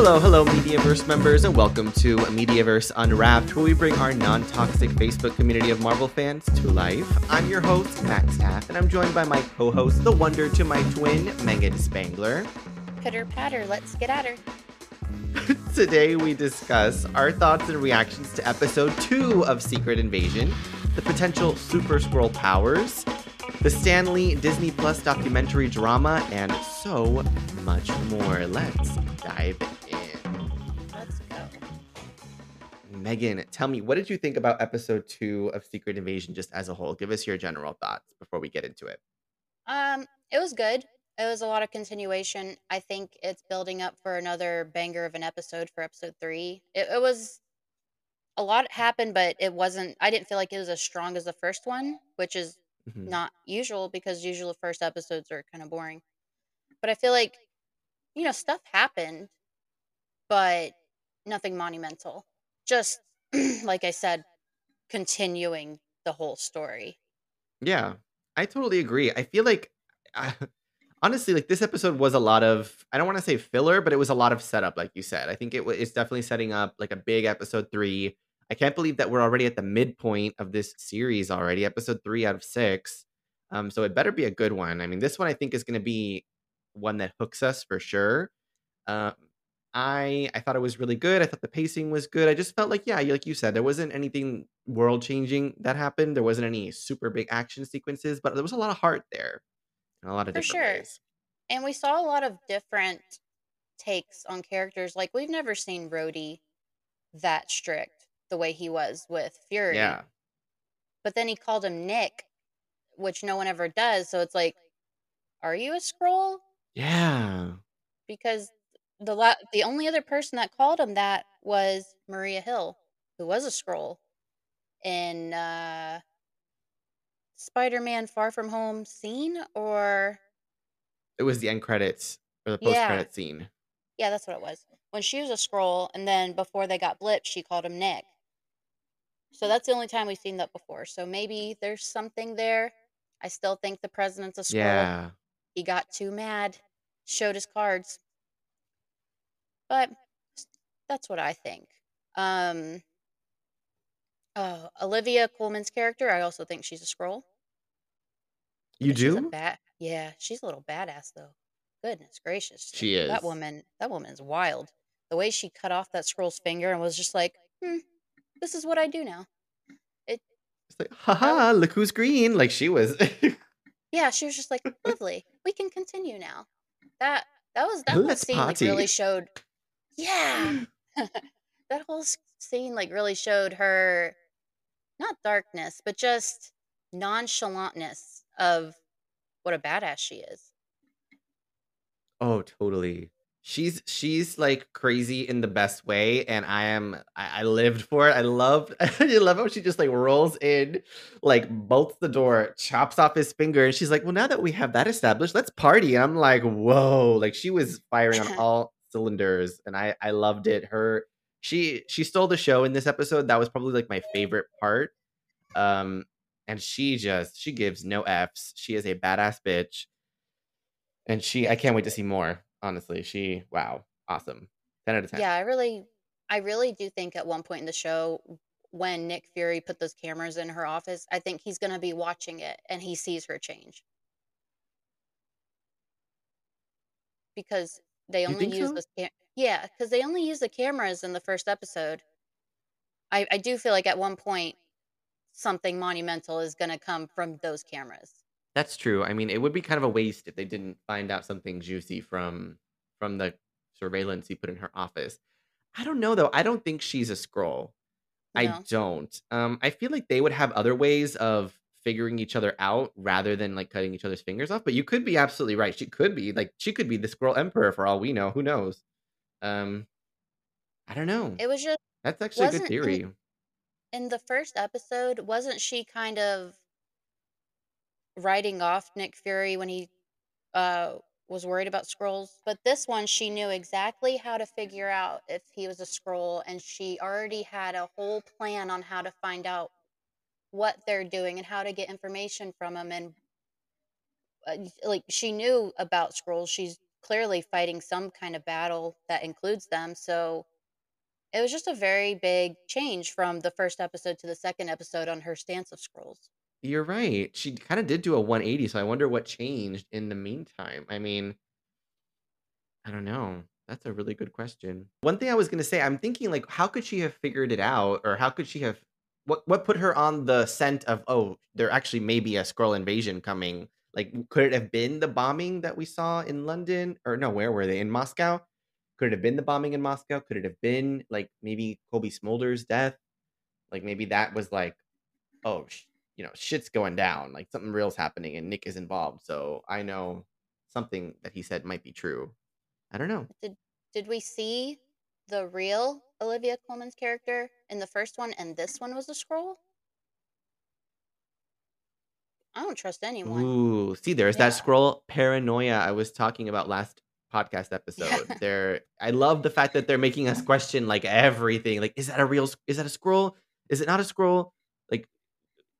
Hello, hello, Mediaverse members, and welcome to Mediaverse Unwrapped, where we bring our non toxic Facebook community of Marvel fans to life. I'm your host, Max Taff, and I'm joined by my co host, the wonder to my twin, Megan Spangler. Pitter patter, let's get at her. Today, we discuss our thoughts and reactions to episode two of Secret Invasion, the potential Super Skrull powers, the Stan Lee Disney Plus documentary drama, and so much more. Let's dive in. Let's go. Megan, tell me, what did you think about episode two of Secret Invasion just as a whole? Give us your general thoughts before we get into it. Um, it was good. It was a lot of continuation. I think it's building up for another banger of an episode for episode three. It, it was a lot happened, but it wasn't. I didn't feel like it was as strong as the first one, which is Mhm. not usual because usually the first episodes are kind of boring. But I feel like, you know, stuff happened, but nothing monumental. Just like I said, continuing the whole story. Yeah, I totally agree. I feel like, I, honestly, like this episode was a lot of, I don't want to say filler, but it was a lot of setup, like you said. I think it wa- it's definitely setting up like a big episode three. I can't believe that we're already at the midpoint of this series already, episode three out of six. Um, so it better be a good one. I mean, this one I think is going to be one that hooks us for sure. Um, I I thought it was really good. I thought the pacing was good. I just felt like, yeah, like you said, there wasn't anything world changing that happened. There wasn't any super big action sequences, but there was a lot of heart there in a lot of For different sure. ways. And we saw a lot of different takes on characters. Like we've never seen Rhodey that strict the way he was with Fury. Yeah, But then he called him Nick, which no one ever does. So it's like, are you a Skrull? yeah, Because the la- the only other person that called him that was Maria Hill, who was a Skrull in uh Spider-Man Far From Home scene or it was the end credits or the post yeah, credit scene. yeah, that's what it was. When she was a Skrull and then before they got blipped, she called him Nick. So that's the only time we've seen that before. So maybe there's something there. I still think the president's a Skrull. Yeah, He got too mad, showed his cards. But that's what I think. Um oh, Olivia Colman's character, I also think she's a Skrull. you But she's a do. bat yeah, she's a little badass though. Goodness gracious. She is. That woman that woman's wild. The way she cut off that Skrull's finger and was just like, hmm, this is what I do now. It It's like, haha, oh. look who's green. Like she was. yeah, she was just like, lovely. We can continue now. That that was that whole scene like really showed yeah. that whole scene like really showed her not darkness, but just nonchalantness of what a badass she is. Oh, totally. She's she's like crazy in the best way, and I am I, I lived for it. I love I love how she just like rolls in, like bolts the door, chops off his finger, and she's like, "Well, now that we have that established, let's party." And I'm like, "Whoa!" Like she was firing on all cylinders, and I I loved it. Her she she stole the show in this episode. That was probably like my favorite part. Um, and she just she gives no f's. She is a badass bitch and she, I can't wait to see more. Honestly, she, wow, awesome, ten out of ten. Yeah, I really I really do think at one point in the show when Nick Fury put those cameras in her office, I think he's going to be watching it and he sees her change because they only use so? those cam- yeah, because they only use the cameras in the first episode. I, I do feel like at one point something monumental is going to come from those cameras. That's true. I mean, it would be kind of a waste if they didn't find out something juicy from from the surveillance he put in her office. I don't know though. I don't think she's a Skrull. I don't. Um, I feel like they would have other ways of figuring each other out rather than like cutting each other's fingers off. But you could be absolutely right. She could be like she could be the Skrull emperor for all we know. Who knows? Um, I don't know. It was just That's actually a good wasn't in, theory. in the first episode, wasn't she kind of writing off Nick Fury when he uh was worried about Skrulls? But this one she knew exactly how to figure out if he was a Skrull and she already had a whole plan on how to find out what they're doing and how to get information from them and uh, like she knew about Skrulls. She's clearly fighting some kind of battle that includes them. So it was just a very big change from the first episode to the second episode on her stance of Skrulls. You're right. She kind of did do a 180, so I wonder what changed in the meantime. I mean, I don't know. That's a really good question. One thing I was gonna say, I'm thinking like, how could she have figured it out, or how could she have what what put her on the scent of oh, there actually may be a Skrull invasion coming? Like, could it have been the bombing that we saw in London, or no? Where were they in Moscow? Could it have been the bombing in Moscow? Could it have been like maybe Cobie Smulders' death? Like maybe that was like, oh, you know, shit's going down. Like something real's happening, and Nick is involved. So I know something that he said might be true. I don't know. Did did we see the real Olivia Colman's character in the first one and this one was a Skrull? I don't trust anyone. Ooh, see, there's that Skrull paranoia I was talking about last podcast episode. There, I love the fact that they're making us question like everything. Like, is that a real? Is that a Skrull? Is it not a Skrull? Like,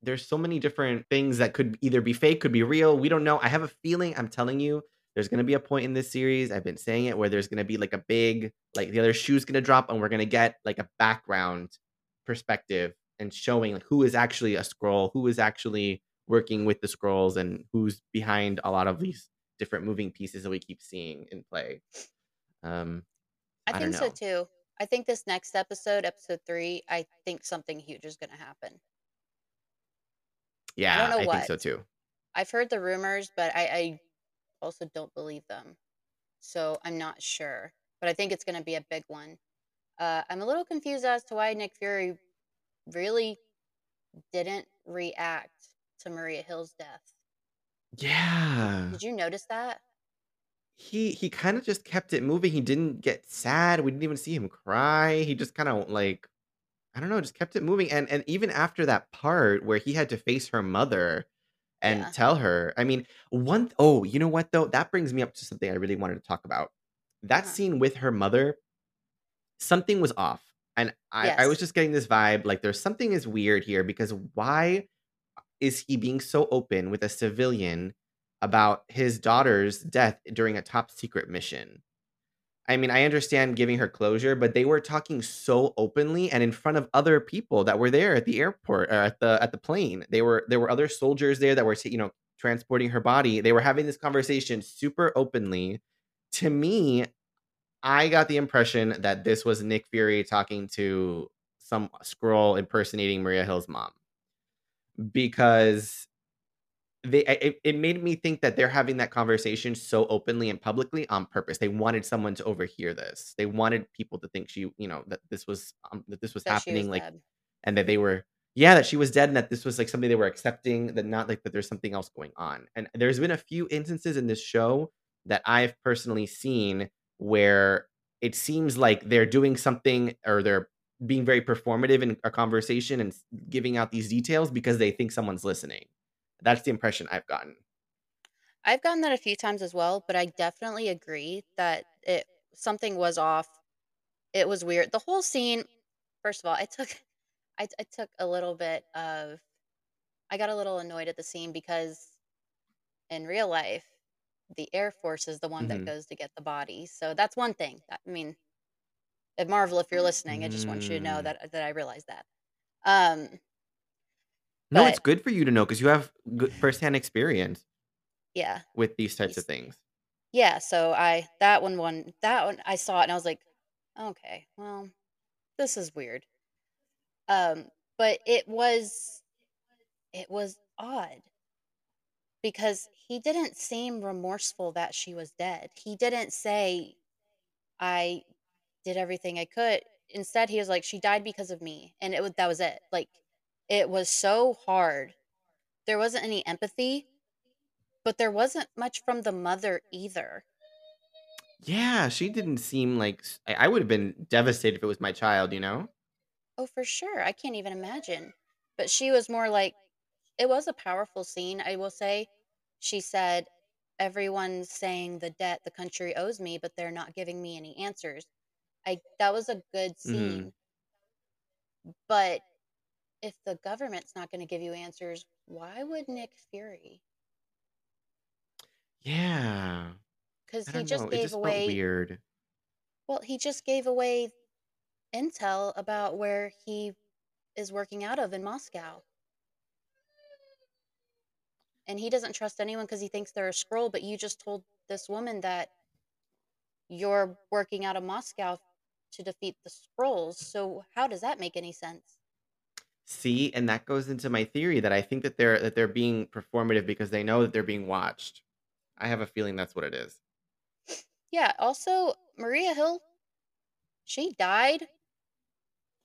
there's so many different things that could either be fake, could be real. We don't know. I have a feeling. I'm telling you, there's gonna be a point in this series. I've been saying it where there's gonna be like a big, like the other shoe's gonna drop, and we're gonna get like a background perspective and showing like who is actually a Skrull, who is actually working with the Skrulls, and who's behind a lot of these different moving pieces that we keep seeing in play. Um, I I think so too. I think this next episode, episode three, I think something huge is going to happen. Yeah, I don't know I think so what. too. I've heard the rumors, but I, I also don't believe them. So I'm not sure. But I think it's going to be a big one. Uh, I'm a little confused as to why Nick Fury really didn't react to Maria Hill's death. Yeah. Did you notice that? He he kind of just kept it moving. He didn't get sad. We didn't even see him cry. He just kind of like I don't know, just kept it moving. And and even after that part where he had to face her mother and Yeah. tell her, I mean, one oh, you know what though? That brings me up to something I really wanted to talk about. That Uh-huh. scene with her mother, something was off. And I, I was just getting this vibe like there's something is weird here because why is he being so open with a civilian about his daughter's death during a top secret mission? I mean, I understand giving her closure, but they were talking so openly and in front of other people that were there at the airport or at the at the plane. They were there were other soldiers there that were you know transporting her body. They were having this conversation super openly. To me, I got the impression that this was Nick Fury talking to some uh, Skrull impersonating Maria Hill's mom because they it, it made me think that they're having that conversation so openly and publicly on purpose. They wanted someone to overhear this. They wanted people to think she, you know, that this was um, that this was That she was happening, like, dead. and that they were, yeah, that she was dead, and that this was like something they were accepting. That not like that there's something else going on. And there's been a few instances in this show that I've personally seen where it seems like they're doing something or they're being very performative in a conversation and s- giving out these details because they think someone's listening. That's the impression I've gotten. I've gotten that a few times as well, but I definitely agree that it something was off. It was weird. The whole scene, first of all, I took I, I took a little bit of I got a little annoyed at the scene because in real life, the Air Force is the one that Mhm. goes to get the body. So that's one thing. That, I mean, at Marvel, if you're listening, I just want you to know Mm. that that I realize that. Um, No, it's good for you to know because you have good firsthand experience yeah, with these types he's of things. yeah. So I that one one that one I saw it and I was like, okay, well, this is weird. Um, but it was it was odd because he didn't seem remorseful that she was dead. He didn't say I did everything I could. Instead, he was like she died because of me and it was that was it. Like it was so hard. There wasn't any empathy, but there wasn't much from the mother either. Yeah, she didn't seem like I would have been devastated if it was my child, you know? Oh, for sure. I can't even imagine. But she was more like it was a powerful scene, I will say. She said, Everyone's saying the debt the country owes me, but they're not giving me any answers. I that was a good hmm scene. But if the government's not going to give you answers, why would Nick Fury? Yeah. because he just know. Gave just away. weird. Well, he just gave away intel about where he is working out of in Moscow. And he doesn't trust anyone because he thinks they're a Skrull, but you just told this woman that you're working out of Moscow to defeat the Skrulls. So how does that make any sense? See, and that goes into my theory that I think that they're that they're being performative because they know that they're being watched. I have a feeling that's what it is. Yeah, also Maria Hill, she died.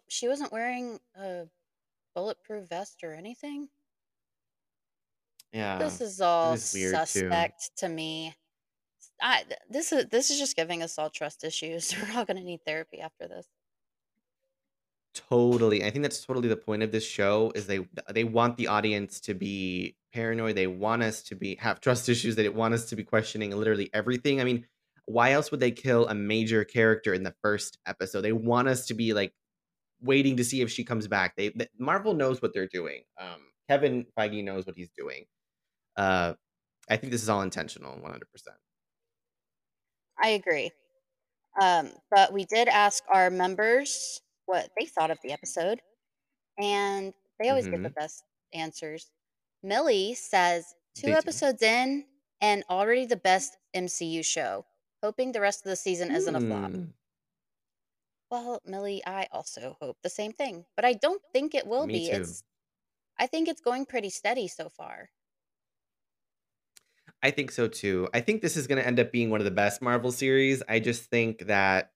She wasn't wearing a bulletproof vest or anything. Yeah, This is all is weird too. suspect to me. I this is this is just giving us all trust issues. We're all gonna need therapy after this. Totally. I think that's totally the point of this show is they they want the audience to be paranoid. They want us to be have trust issues. They want us to be questioning literally everything. I mean, why else would they kill a major character in the first episode? They want us to be like waiting to see if she comes back. They, th- Marvel knows what they're doing. Um, Kevin Feige knows what he's doing. Uh, I think this is all intentional, one hundred percent. I agree. Um, but we did ask our members what they thought of the episode, and they always give the Mm-hmm. best answers. Millie says two They do. episodes in and already the best MCU show. Hoping the rest of the season isn't a flop. Hmm. Well, Millie, I also hope the same thing, but I don't think it will Me be. too. It's I think it's going pretty steady so far. I think so too. I think this is going to end up being one of the best Marvel series. I just think that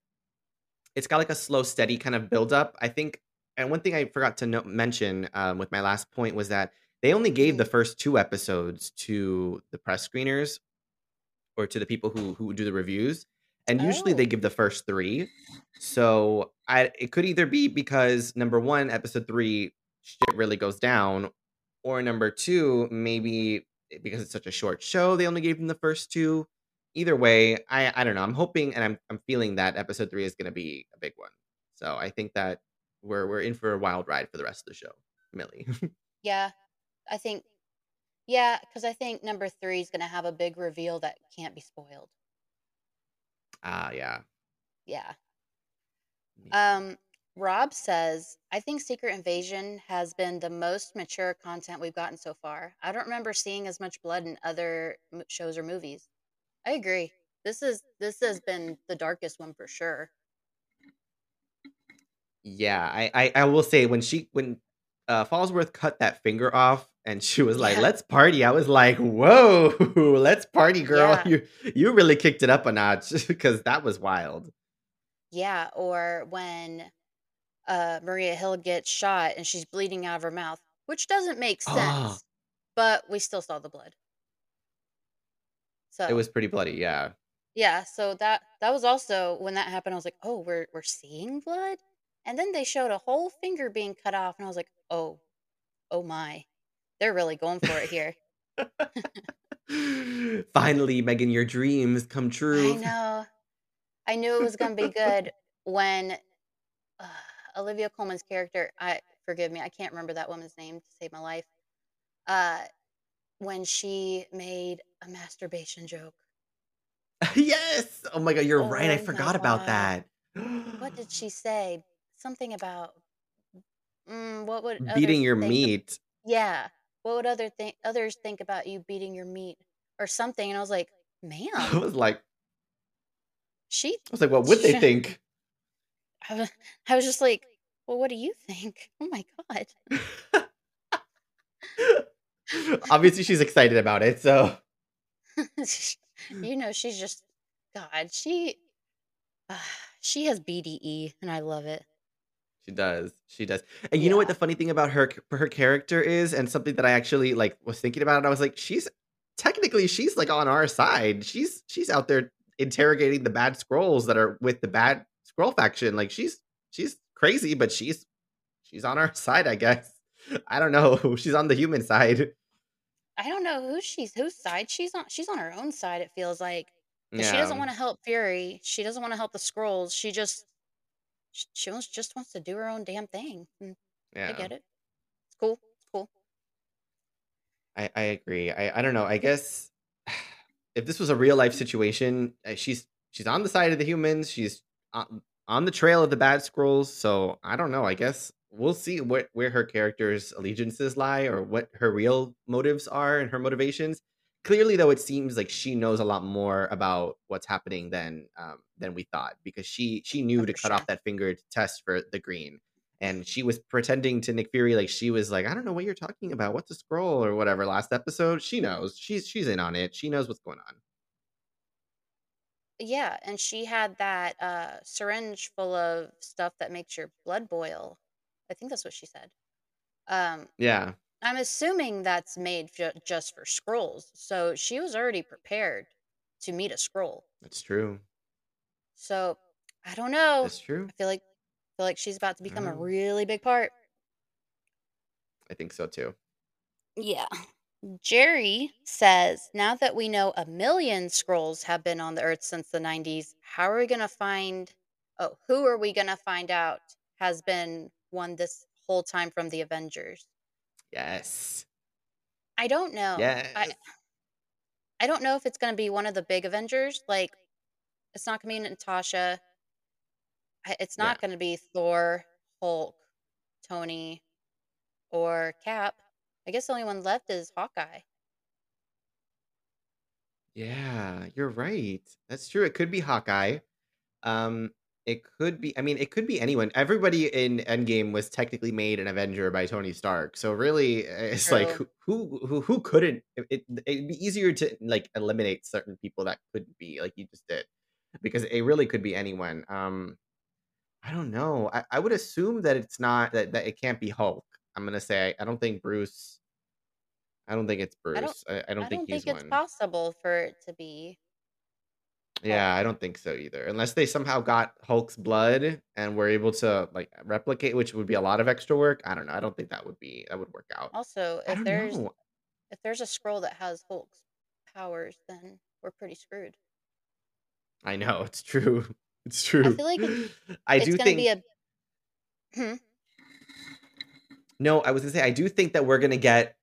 it's got like a slow, steady kind of build up. I think, and one thing I forgot to no- mention um, with my last point was that they only gave the first two episodes to the press screeners or to the people who who do the reviews, and usually they Oh, give the first three. So I it could either be because number one, episode three shit really goes down, or number two, maybe because it's such a short show, they only gave them the first two. Either way, I I don't know. I'm hoping and I'm I'm feeling that episode three is going to be a big one. So I think that we're we're in for a wild ride for the rest of the show, Millie. yeah. I think yeah, because I think number three is going to have a big reveal that can't be spoiled. Ah, yeah. Yeah. Um, Rob says, I think Secret Invasion has been the most mature content we've gotten so far. I don't remember seeing as much blood in other shows or movies. I agree. This is this has been the darkest one for sure. Yeah, I, I I will say when she when uh Falsworth cut that finger off and she was like, Yeah. "Let's party," I was like, "Whoa, let's party, girl! Yeah. You you really kicked it up a notch because that was wild." Yeah, or when uh Maria Hill gets shot and she's bleeding out of her mouth, which doesn't make Oh, sense, but we still saw the blood. It was pretty bloody. Yeah, yeah, so that that was also when that happened I was like, "Oh, we're we're seeing blood?" And then they showed a whole finger being cut off and I was like, "Oh, oh my. They're really going for it here." finally, Megan, your dreams come true. I know. I knew it was going to be good when uh, Olivia Colman's character, I forgive me, I can't remember that woman's name to save my life. Uh, when she made a masturbation joke. yes. Oh my god, you're right. I Oh forgot about that. What did she say? Something about mm, what would Beating your think? Of, meat. yeah. What would other think others think about you beating your meat or something? And I was like, man. I was like, she. I was like, what would they think? I was, I was just like, well, what do you think? Oh my god. Obviously, she's excited about it. So you know, she's just God. She ah, she has BDE, and I love it. she does. She does. And you know what the funny thing about her her character is, and something that I actually like was thinking about. And I was like, she's technically she's like on our side. She's she's out there interrogating the bad Skrulls that are with the bad Skrull faction. Like she's she's crazy, but she's she's on our side, I guess. I don't know. She's on the human side. I don't know who she's whose side she's on. She's on her own side. It feels like 'Cause she doesn't want to help Fury. She doesn't want to help the Skrulls. She just she wants, just wants to do her own damn thing. And I get it. It's cool. It's cool. I, I agree. I, I don't know. I guess if this was a real life situation, uh, she's she's on the side of the humans. She's on, on the trail of the bad Skrulls. So I don't know. I guess we'll see what where her character's allegiances lie or what her real motives are and her motivations. Clearly, though, it seems like she knows a lot more about what's happening than um, than we thought because she she knew to cut sure. off that finger to test for the green, and she was pretending to Nick Fury like she was like I don't know what you're talking about. What's a Skrull or whatever. Last episode, she knows. She's she's in on it. She knows what's going on. Yeah, and she had that uh, syringe full of stuff that makes your blood boil. I think that's what she said. Um, Yeah, I'm assuming that's made ju- just for Skrulls. So she was already prepared to meet a Skrull. that's true. So I don't know. That's true. I feel like feel like she's about to I become a really big part. I think so too. Yeah. Jerry says, now that we know a million Skrulls have been on the earth since the 90s, how are we going to find oh, who are we going to find out has been one this whole time from the Avengers? Yes. I don't know. I Yes. I don't know if it's going to be one of the big Avengers like it's not going to be Natasha. I- It's Yeah. not going to be Thor, Hulk, Tony, or Cap. I guess the only one left is Hawkeye. Yeah, you're right. That's true. It could be Hawkeye. Um, it could be. I mean, it could be anyone. Everybody in Endgame was technically made an Avenger by Tony Stark. So really, uh, it's like True. who who who, who couldn't? It, it it'd be easier to like eliminate certain people that couldn't be like you just did, because it really could be anyone. Um, I don't know. I, I would assume that it's not that that it can't be Hulk. I'm gonna say I don't think Bruce. I don't think it's Bruce. I don't. I, I don't I think don't he's think it's possible for it to be Yeah, I don't think so either. Unless they somehow got Hulk's blood and were able to like replicate, which would be a lot of extra work. I don't know. I don't think that would be that would work out. Also, I if don't there's know. if there's a Skrull that has Hulk's powers, then we're pretty screwed. I know it's true. It's true. I feel like it's I it's do gonna be think a hmm, no, I was gonna say I do think that we're gonna get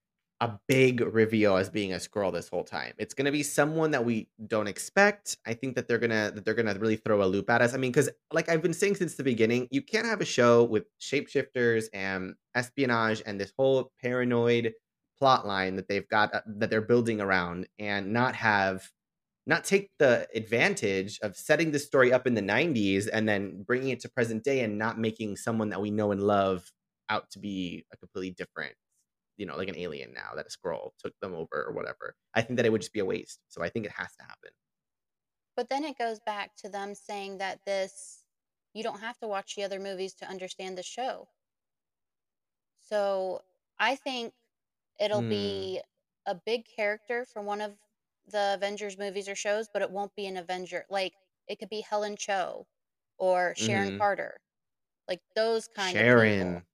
a big reveal as being a Skrull this whole time. It's gonna be someone that we don't expect. I think that they're gonna that they're gonna really throw a loop at us. I mean, because like I've been saying since the beginning, you can't have a show with shapeshifters and espionage and this whole paranoid plot line that they've got uh, that they're building around and not have not take the advantage of setting the story up in the 90s and then bringing it to present day and not making someone that we know and love out to be a completely different you know like an alien now that a Skrull took them over or whatever i think that it would just be a waste so i think it has to happen but then it goes back to them saying that this you don't have to watch the other movies to understand the show. So I think it'll hmm be a big character from one of the Avengers movies or shows, but it won't be an Avenger. Like it could be Helen Cho or Sharon hmm Carter, like those kind of people. sharon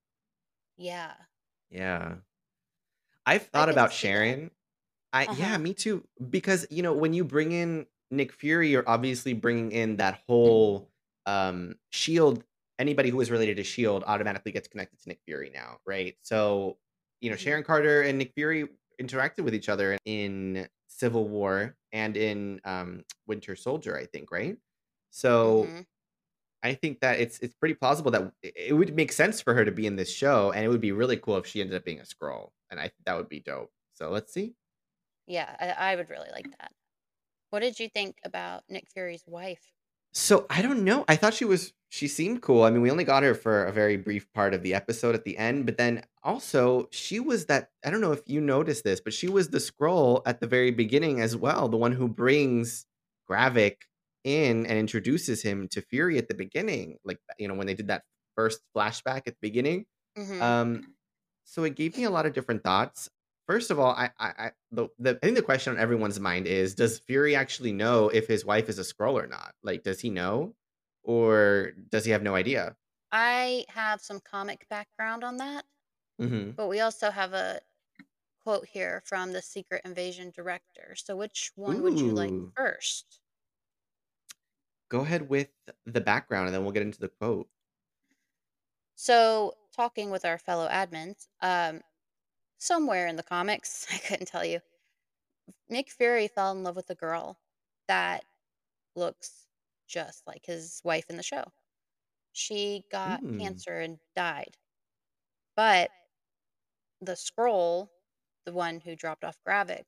Yeah, yeah i've I thought about see that. sharon I Uh yeah, huh. me too. Because you know, when you bring in Nick Fury, you're obviously bringing in that whole um Shield. Anybody who is related to Shield automatically gets connected to Nick Fury now, right? So, you know, hmm Sharon Carter and Nick Fury interacted with each other in Civil War and in um Winter Soldier, I think, right? So hmm I think that it's it's pretty plausible that it would make sense for her to be in this show, and it would be really cool if she ended up being a Skrull, and I that would be dope. So let's see. Yeah, I, I would really like that. What did you think about Nick Fury's wife? So I don't know. I thought she was she seemed cool. I mean, we only got her for a very brief part of the episode at the end, but then also she was that I don't know if you noticed this, but she was the Skrull at the very beginning as well, the one who brings Gravik in and introduces him to Fury at the beginning, like you know when they did that first flashback at the beginning. hmm Um so it gave me a lot of different thoughts. First of all, I I, I the, the I think the question on everyone's mind is does Fury actually know if his wife is a Skrull or not? Like does he know or does he have no idea? I have some comic background on that, Mhm. but we also have a quote here from the Secret Invasion director. So, which one would you like first? Go ahead with the background and then we'll get into the quote. So, talking with our fellow admins, um, somewhere in the comics, I couldn't tell you, Nick Fury fell in love with a girl that looks just like his wife in the show. She got Mm. cancer and died. But the Skrull, the one who dropped off Gravik,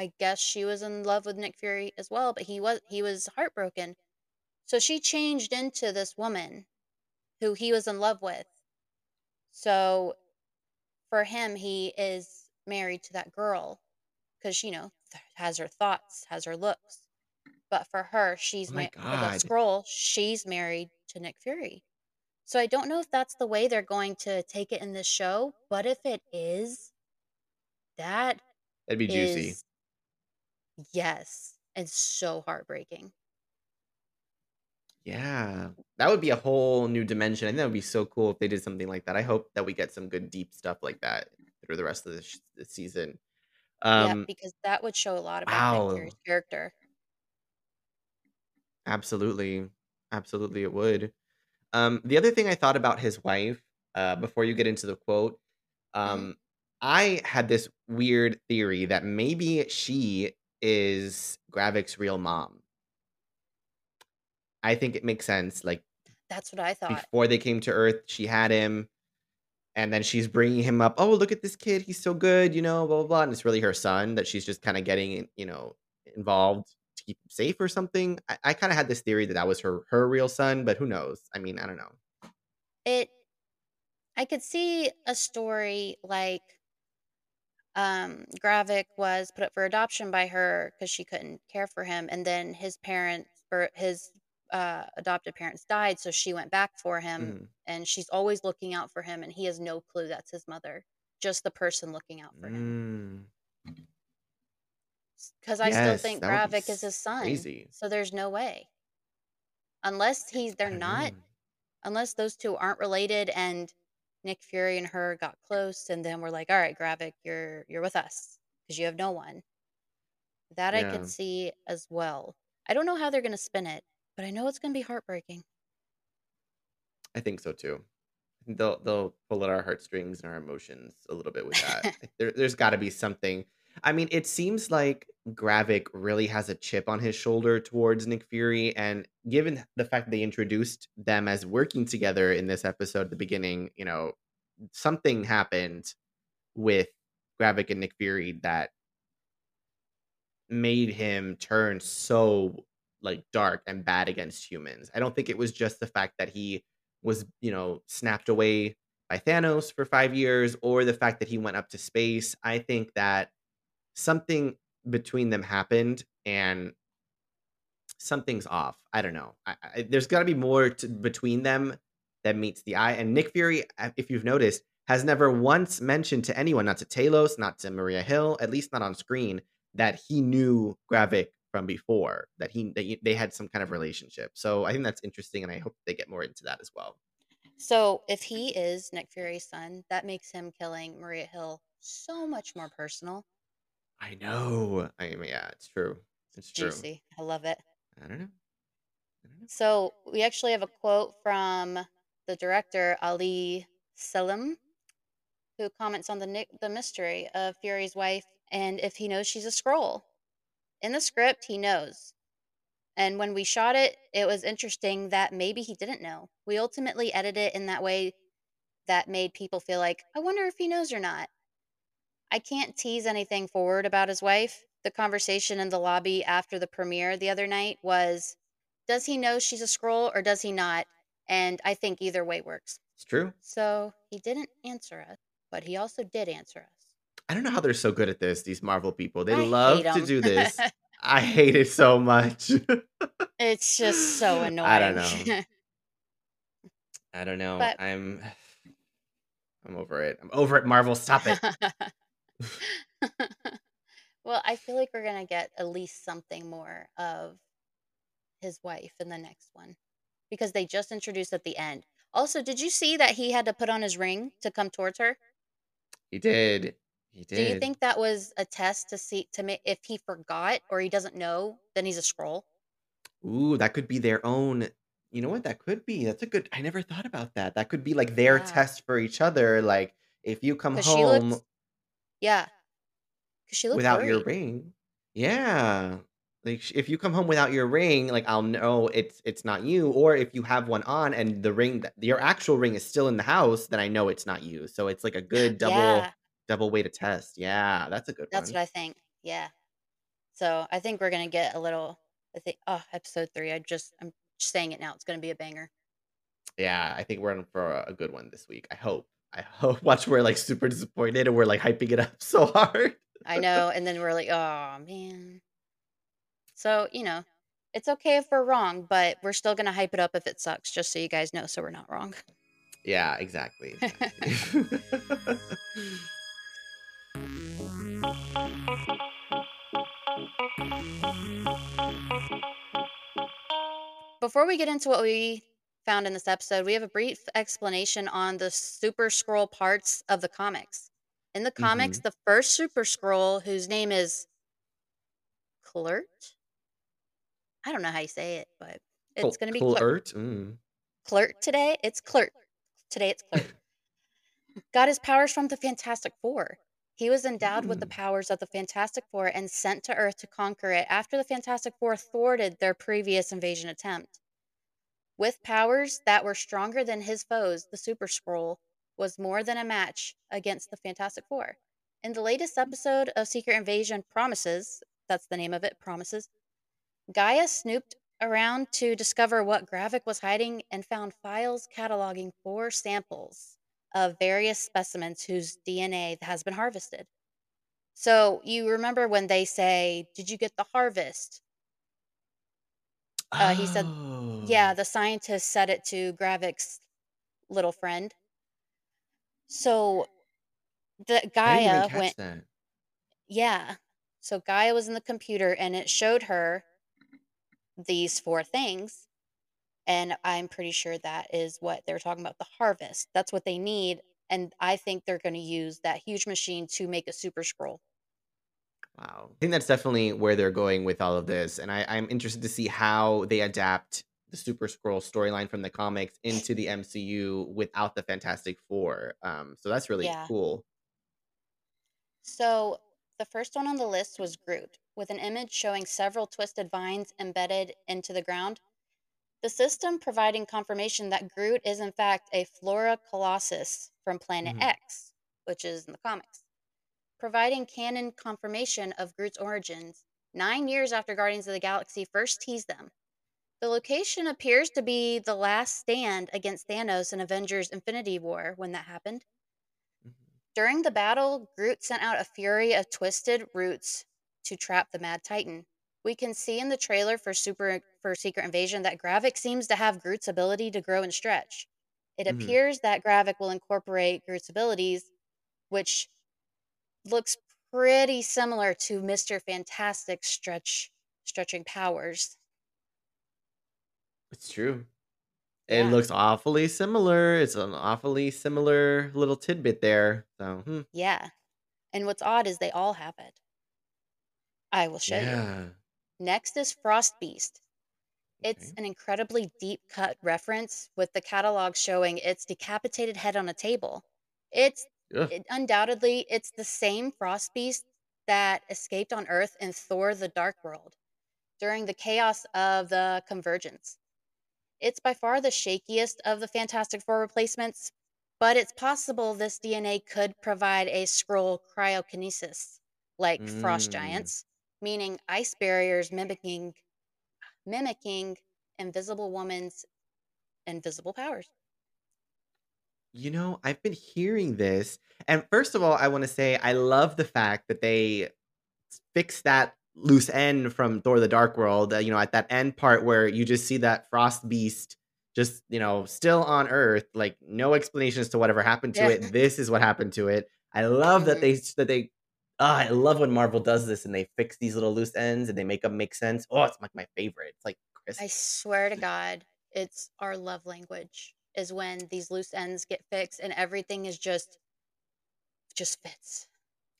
I guess she was in love with Nick Fury as well, but he was he was heartbroken. So she changed into this woman who he was in love with. So for him, he is married to that girl because you know has her thoughts, has her looks. But for her, Oh she's my ma- for the god. Skrull, she's married to Nick Fury. So I don't know if that's the way they're going to take it in this show, but if it is, that That'd be juicy. Yes, And so heartbreaking. Yeah. That would be a whole new dimension. I think that would be so cool if they did something like that. I hope that we get some good deep stuff like that through the rest of this, this season. Yep, Um, because that would show a lot about wow. character. Absolutely. Absolutely it would. Um, the other thing I thought about his wife, uh, before you get into the quote, hmm um, I had this weird theory that maybe she is Gravik's real mom. I think it makes sense. Like That's what I thought. before they came to Earth, she had him, and then she's bringing him up. Oh, look at this kid; he's so good, you know, blah blah blah. And it's really her son that she's just kind of getting, you know, involved to keep him safe or something. I, I kind of had this theory that that was her her real son, but who knows? I mean, I don't know. It I could see a story like um Gravik was put up for adoption by her because she couldn't care for him and then his parents or his uh adopted parents died so she went back for him Mhm. and she's always looking out for him and he has no clue that's his mother just the person looking out for him Mm. because I still think Gravik is his son crazy. so there's no way unless he's they're not unless those two aren't related and Nick Fury and her got close and then we're like, all right, Gravik, you're you're with us because you have no one. That I could see as well. I don't know how they're gonna spin it, but I know it's gonna be heartbreaking. I think so too. They'll they'll pull at our heartstrings and our emotions a little bit with that. There, there's got to be something. I mean, it seems like Gravik really has a chip on his shoulder towards Nick Fury, and given the fact that they introduced them as working together in this episode at the beginning, you know, something happened with Gravik and Nick Fury that made him turn so like dark and bad against humans. I don't think it was just the fact that he was, you know, snapped away by Thanos for 5 years or the fact that he went up to space. I think that something between them happened and something's off. I don't know. I, I, there's got to be more to, between them that meets the eye. And Nick Fury, uh, if you've noticed, has never once mentioned to anyone, not to Talos, not to Maria Hill, at least not on screen, that he knew Gravik from before. That he that they had some kind of relationship. So I think that's interesting, and I hope they get more into that as well. so if he is Nick Fury's son, that makes him killing Maria Hill so much more personal. I know. I mean, yeah, it's true. It's true. Juicy. I love it. I don't know. I don't know. So we actually have a quote from the director Ali Selim, who comments on the ni- the mystery of Fury's wife and if he knows she's a Skrull. In the script, he knows. And when we shot it, it was interesting that maybe he didn't know. We ultimately edited it in that way that made people feel like, I wonder if he knows or not. I can't tease anything forward about his wife. The conversation in the lobby after the premiere the other night was does he know she's a Skrull or does he not? And I think either way works. It's true. So he didn't answer us, but he also did answer us. I don't know how they're so good at this. These Marvel people, they I love to do this. I hate it so much. it's just so annoying. I don't know. I don't know. But- I'm I'm over it. I'm over it, Marvel. Stop it. well, I feel like we're gonna get at least something more of his wife in the next one because they just introduced at the end. Also, did you see that he had to put on his ring to come towards her? He did. He did. Do you think that was a test to see to make if he forgot or he doesn't know, then he's a Skrull? Ooh, that could be their own. You know what? That could be. That's a good. I never thought about that. That could be like their Yeah. test for each other. Like if you come she looks- home, Yeah. 'Cause she looked without your ring. Yeah. Like, if you come home without your ring, like, I'll know it's it's not you, or if you have one on and the ring that your actual ring is still in the house, then I know it's not you. So it's like a good double Yeah. double way to test. Yeah, that's a good That's one. what I think. Yeah. So, I think we're gonna get a little I think oh, episode 3, I just I'm just saying it now, it's gonna be a banger. Yeah, I think we're in for a good one this week. I hope. I hope watch we're, like, super disappointed and we're, like, hyping it up so hard. I know, and then we're like, oh man." So, you know, it's okay if we're wrong, but we're still gonna hype it up if it sucks, just so you guys know so we're not wrong. Yeah, exactly, exactly. Before we get into what we found in this episode, we have a brief explanation on the Super Skrull parts of the comics. In the comics, Mhm. the first Super Skrull, whose name is Kl'rt? I don't know how you say it, but it's Cl gonna be Kl'rt. Kl'rt? Mm. Today? It's Kl'rt. Today it's Kl'rt. Got his powers from the Fantastic Four. He was endowed with the Mm. powers of the Fantastic Four and sent to Earth to conquer it after the Fantastic Four thwarted their previous invasion attempt. With powers that were stronger than his foes, the Super Skrull was more than a match against the Fantastic Four. In the latest episode of Secret Invasion Promises, that's the name of it, Promises, G'iah snooped around to discover what Gravik was hiding and found files cataloging four samples of various specimens whose DNA has been harvested. So, you remember when they say, "Did you get the harvest?" Uh, he said yeah, the scientist said it to Gravik's little friend. So, the I didn't even G'iah went that. Yeah. So, G'iah was in the computer, and it showed her these 4 things, and I'm pretty sure that is what they're talking about, the harvest. That's what they need, and I think they're gonna use that huge machine to make a Super Skrull. Wow. I think that's definitely where they're going with all of this, and I I'm interested to see how they adapt the Super Skrull storyline from the comics into the MCU without the Fantastic Four. Um, so that's really Yeah. cool. So, the first one on the list was Groot, with an image showing several twisted vines embedded into the ground. The system providing confirmation that Groot is in fact a Flora Colossus from Planet Mhm. X, which is in the comics, providing canon confirmation of Groot's origins 9 years after Guardians of the Galaxy first teased them. The location appears to be the last stand against Thanos in Avengers Infinity War when that happened. Mhm. During the battle, Groot sent out a fury of twisted roots to trap the Mad Titan. We can see in the trailer for Super for Secret Invasion that Gravik seems to have Groot's ability to grow and stretch. It Mhm. appears that Gravik will incorporate Groot's abilities, which looks pretty similar to Mr. Fantastic's stretch stretching powers. It's true. It Yeah. looks awfully similar. It's an awfully similar little tidbit there. So, hmm. Yeah. And what's odd is they all have it. I will show you. Yeah. Next is Frost Beast. It's Okay. an incredibly deep cut reference with the catalog showing its decapitated head on a table. It's Ugh. it, undoubtedly it's the same Frost Beast that escaped on Earth in Thor: The Dark World during the chaos of the Convergence. It's by far the shakiest of the Fantastic Four replacements, but it's possible this DNA could provide a Skrull cryokinesis like frost Mm. giants, meaning ice barriers mimicking mimicking Invisible Woman's invisible powers. You know, I've been hearing this, and first of all, I wanna say I love the fact that they s fixed that loose end from Thor: The Dark World, uh, you know, at that end part where you just see that Frost Beast just, you know, still on Earth, like, no explanation as to whatever happened to Yeah. it. This is what happened to it. I love that Mhm. they that they ah, I love when Marvel does this and they fix these little loose ends and they make them make sense. Oh, it's like my favorite. It's like I swear to God, it's our love language is when these loose ends get fixed and everything is just just fits.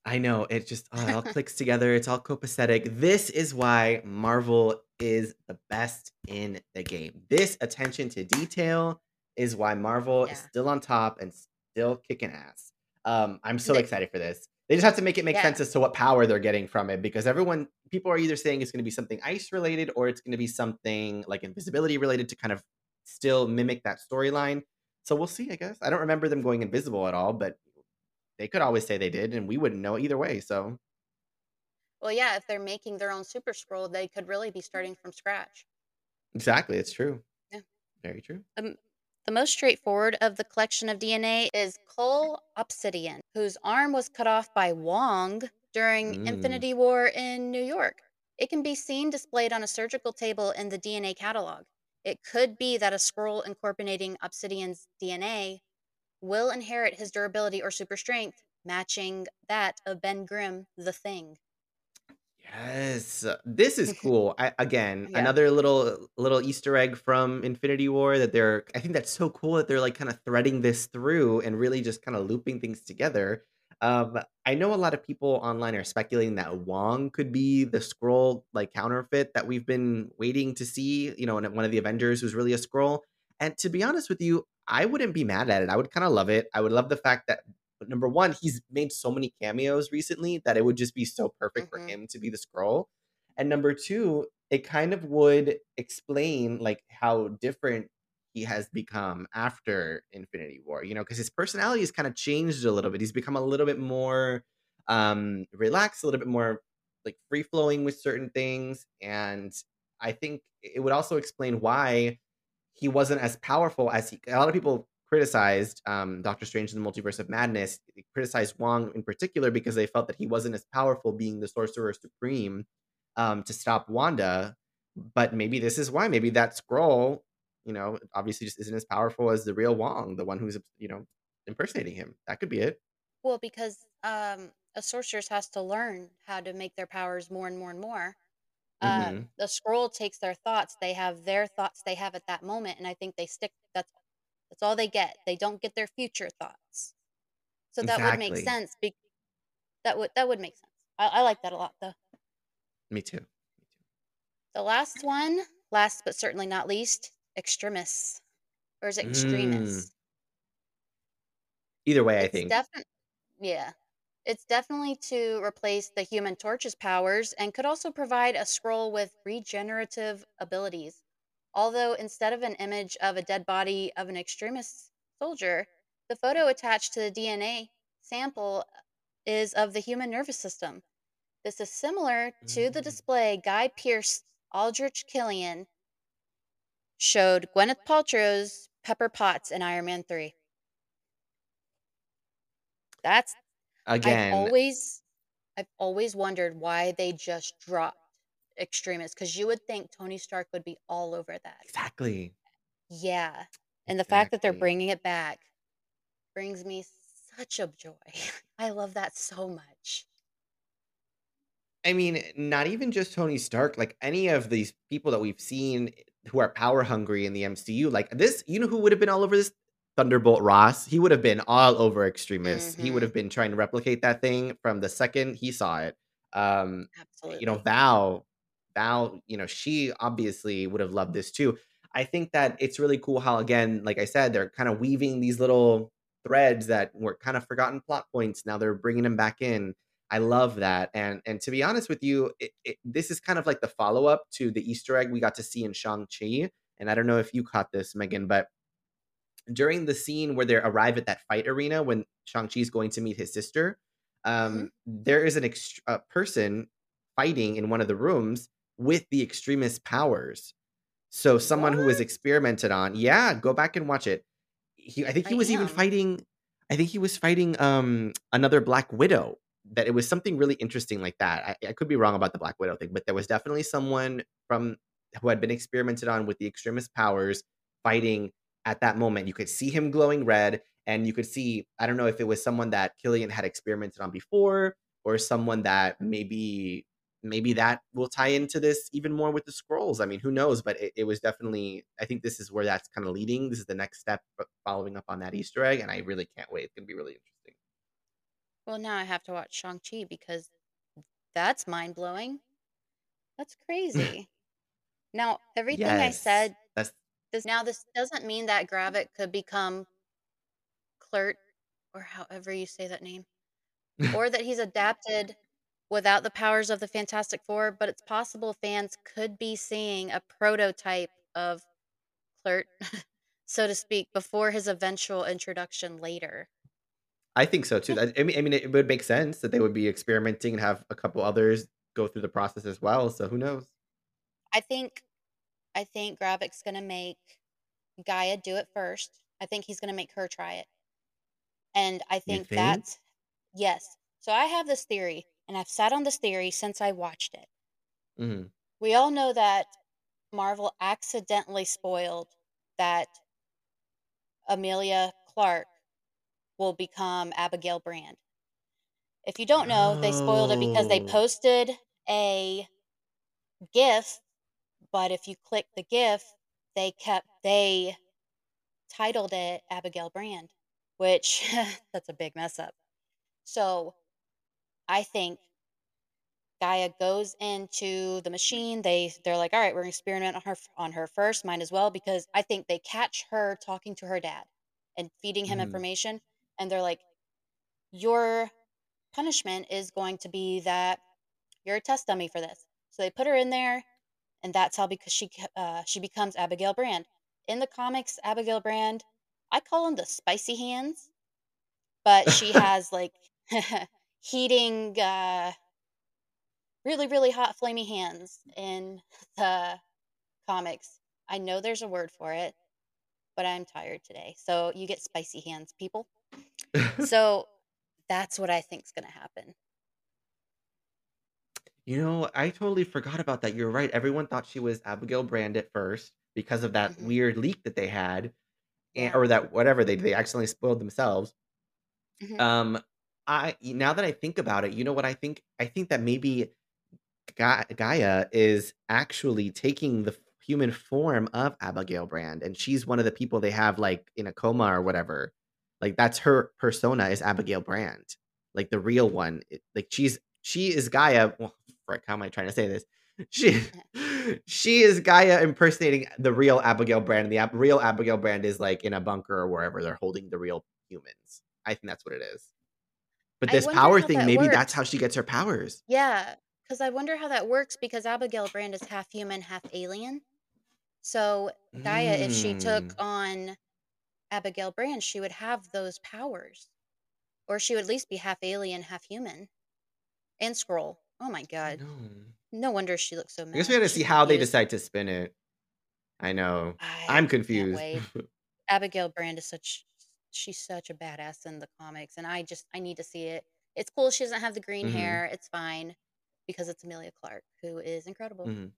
I know, it just oh, it all clicks together, it's all copacetic. This is why Marvel is the best in the game. This attention to detail is why Marvel is still on top and still kicking ass. Um, I'm so The excited for this. They just have to make it make Yeah. sense as to what power they're getting from it because everyone people are either saying it's gonna be something ice related or it's gonna be something like invisibility related to kind of still mimic that storyline. So we'll see, I guess. I don't remember them going invisible at all, but they could always say they did and we wouldn't know either way. So Well, yeah, if they're making their own super Skrull, they could really be starting from scratch. exactly, it's true. Yeah. Very true. Um, the most straightforward of the collection of DNA is Cull Obsidian, whose arm was cut off by Wong during Mm. Infinity War in New York. It can be seen displayed on a surgical table in the DNA catalog. It could be that a Skrull incorporating Obsidian's DNA will inherit his durability or super strength, matching that of Ben Grimm, the Thing. Yes, this is cool. I, again, Yeah. another little little Easter egg from Infinity War that they're. I think that's so cool that they're like kind of threading this through and really just kind of looping things together. Um, I know a lot of people online are speculating that Wong could be the Skrull like counterfeit that we've been waiting to see. You know, and one of the Avengers who's really a Skrull. And to be honest with you, I wouldn't be mad at it. I would kind of love it. I would love the fact that number one, he's made so many cameos recently that it would just be so perfect for Mhm. him to be the Skrull. And number two, it kind of would explain like how different he has become after Infinity War, you know, because his personality has kind of changed a little bit. He's become a little bit more um relaxed, a little bit more like free flowing with certain things. And I think it would also explain why he wasn't as powerful as he a lot of people criticized um, Doctor Strange in the Multiverse of Madness, they criticized Wong in particular because they felt that he wasn't as powerful being the Sorcerer Supreme um, to stop Wanda. But maybe this is why. Maybe that Skrull, you know, obviously just isn't as powerful as the real Wong, the one who's, you know, impersonating him. That could be it. Well, because um, a sorceress has to learn how to make their powers more and more and more. Hmm Um, the Skrull takes their thoughts; they have their thoughts they have at that moment, and I think they stick. That's that's all they get. They don't get their future thoughts. So that would make sense. Be- that would that would make sense. I, I like that a lot, though. Me too. The last one, last but certainly not least, extremists or is it extremis? Mm. Either way, I think. definitely yeah. It's definitely to replace the Human Torch's powers and could also provide a Skrull with regenerative abilities. Although instead of an image of a dead body of an extremist soldier, the photo attached to the DNA sample is of the human nervous system. This is similar to the Mm. display Guy Pearce Aldrich Killian showed Gwyneth Paltrow's Pepper Potts in Iron Man 3. That's I've always I've always wondered why they just dropped extremists because you would think Tony Stark would be all over that. exactly. Yeah. And the fact that they're bringing it back brings me such a joy. I love that so much. I mean, not even just Tony Stark, like any of these people that we've seen who are power hungry in the MCU, like this, you know who would have been all over this? Thunderbolt Ross. He would have been all over Extremis. He would Mhm. have been trying to replicate that thing from the second he saw it. Um, you know, Absolutely. Val, Val, you know, she obviously would have loved this too. I think that it's really cool how, again, like I said, they're kind of weaving these little threads that were kind of forgotten plot points. Now they're bringing them back in. I love that. And and to be honest with you, it, it, this is kind of like the follow up to the Easter egg we got to see in Shang Chi. And I don't know if you caught this, Megan, but during the scene where they arrive at that fight arena when Shang Chi's going to meet his sister, um, there is an ext- a person fighting in one of the rooms with the extremist powers. So someone who was experimented on, yeah, go back and watch it. He, I think I he was even fighting. I think he was fighting um another Black Widow. That it was something really interesting like that. I, I could be wrong about the Black Widow thing, but there was definitely someone from who had been experimented on with the extremist powers fighting at that moment. You could see him glowing red, and you could see I don't know if it was someone that Killian had experimented on before, or someone that maybe maybe that will tie into this even more with the Skrulls. I mean, who knows? But it, it was definitely. I think this is where that's kind of leading. This is the next step following up on that mm-hmm. Easter egg, and I really can't wait. It's gonna be really interesting. Well, now I have to watch Shang-Chi because that's mind blowing. That's crazy. Now, everything I said, this now this doesn't mean that Gravik could become Kl'rt or however you say that name. or that he's adapted without the powers of the Fantastic Four, but it's possible fans could be seeing a prototype of Kl'rt, so to speak, before his eventual introduction later. I think so too. I mean I mean, it would make sense that they would be experimenting and have a couple others go through the process as well, so who knows? I think I think Gravik's gonna make G'iah do it first. I think he's gonna make her try it. And I think think? that's yes. So I have this theory, and I've sat on this theory since I watched it. Mhm. We all know that Marvel accidentally spoiled that Emilia Clarke will become Abigail Brand. If you don't know, they spoiled it because they Oh. posted a GIF, but if you click the GIF, they kept they titled it Abigail Brand, which that's a big mess up. So I think G'iah goes into the machine. They they're like, all right, we're gonna experiment on her on her first, might as well, because I think they catch her talking to her dad and feeding him Mhm. information, and they're like, your punishment is going to be that you're a test dummy for this. So they put her in there, and that's how because she uh, she becomes Abigail Brand. In the comics, Abigail Brand, I call them the spicy hands, but she has like heating, uh, really really hot flamey hands in the comics. I know there's a word for it, but I'm tired today, so you get spicy hands, people. So that's what I think's gonna happen. You know, I totally forgot about that. You're right. Everyone thought she was Abigail Brand at first because of that hmm weird leak that they had, and, Yeah. or that whatever they they accidentally spoiled themselves. hmm Um, I now that I think about it, you know what I think? I think that maybe Ga- G'iah is actually taking the f- human form of Abigail Brand, and she's one of the people they have like in a coma or whatever. Like that's her persona is Abigail Brand, like the real one. It- like she's she is G'iah. Frick, how am I trying to say this? She she is G'iah impersonating the real Abigail Brand. And the ab- real Abigail Brand is like in a bunker or wherever they're holding the real humans. I think that's what it is. But this power thing, that maybe that's how she gets her powers. Yeah, because I wonder how that works because Abigail Brand is half human, half alien. So G'iah, if she took Mm. on Abigail Brand, she would have those powers, or she would at least be half alien, half human, and Skrull. Oh my god! No wonder she looks so mad. I guess we mad. got to see how they confused. decide to spin it. I know. I I'm confused. Abigail Brand is such she's such a badass in the comics, and I just I need to see it. It's cool she doesn't have the green hmm hair. It's fine because it's Emilia Clarke, who is incredible. hmm